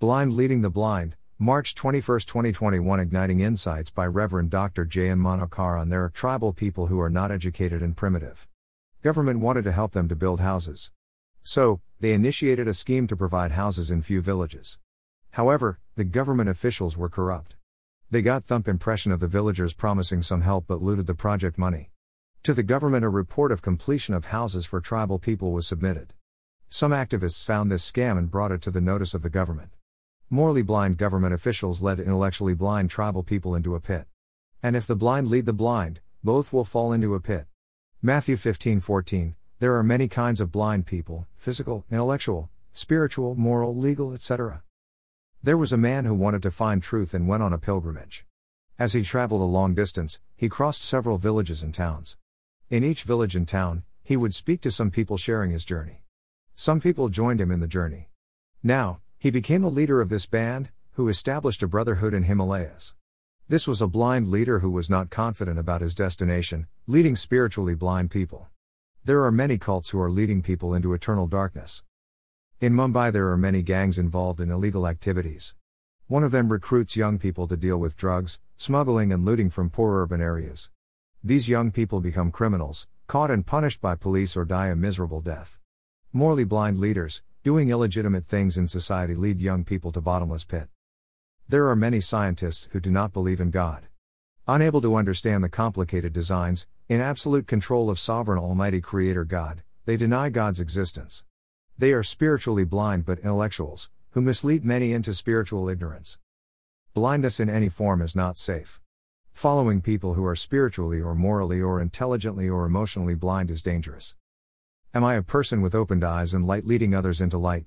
Blind Leading the Blind, March 21, 2021 Igniting Insights by Reverend Dr. J. N. Manokaran there are tribal people who are not educated and primitive. Government wanted to help them to build houses. So, they initiated a scheme to provide houses in few villages. However, the government officials were corrupt. They got thump impression of the villagers promising some help but looted the project money. To the government a report of completion of houses for tribal people was submitted. Some activists found this scam and brought it to the notice of the government. Morally blind government officials led intellectually blind tribal people into a pit. And if the blind lead the blind, both will fall into a pit. Matthew 15:14 There are many kinds of blind people, physical, intellectual, spiritual, moral, legal, etc. There was a man who wanted to find truth and went on a pilgrimage. As he traveled a long distance, he crossed several villages and towns. In each village and town, he would speak to some people sharing his journey. Some people joined him in the journey. Now, he became a leader of this band, who established a brotherhood in Himalayas. This was a blind leader who was not confident about his destination, leading spiritually blind people. There are many cults who are leading people into eternal darkness. In Mumbai, there are many gangs involved in illegal activities. One of them recruits young people to deal with drugs, smuggling, and looting from poor urban areas. These young people become criminals, caught and punished by police or die a miserable death. Morally blind leaders, Doing illegitimate things in society lead young people to bottomless pit. There are many scientists who do not believe in God. Unable to understand the complicated designs, in absolute control of sovereign Almighty Creator God, they deny God's existence. They are spiritually blind but intellectuals, who mislead many into spiritual ignorance. Blindness in any form is not safe. Following people who are spiritually or morally or intelligently or emotionally blind is dangerous. Am I a person with opened eyes and light leading others into light?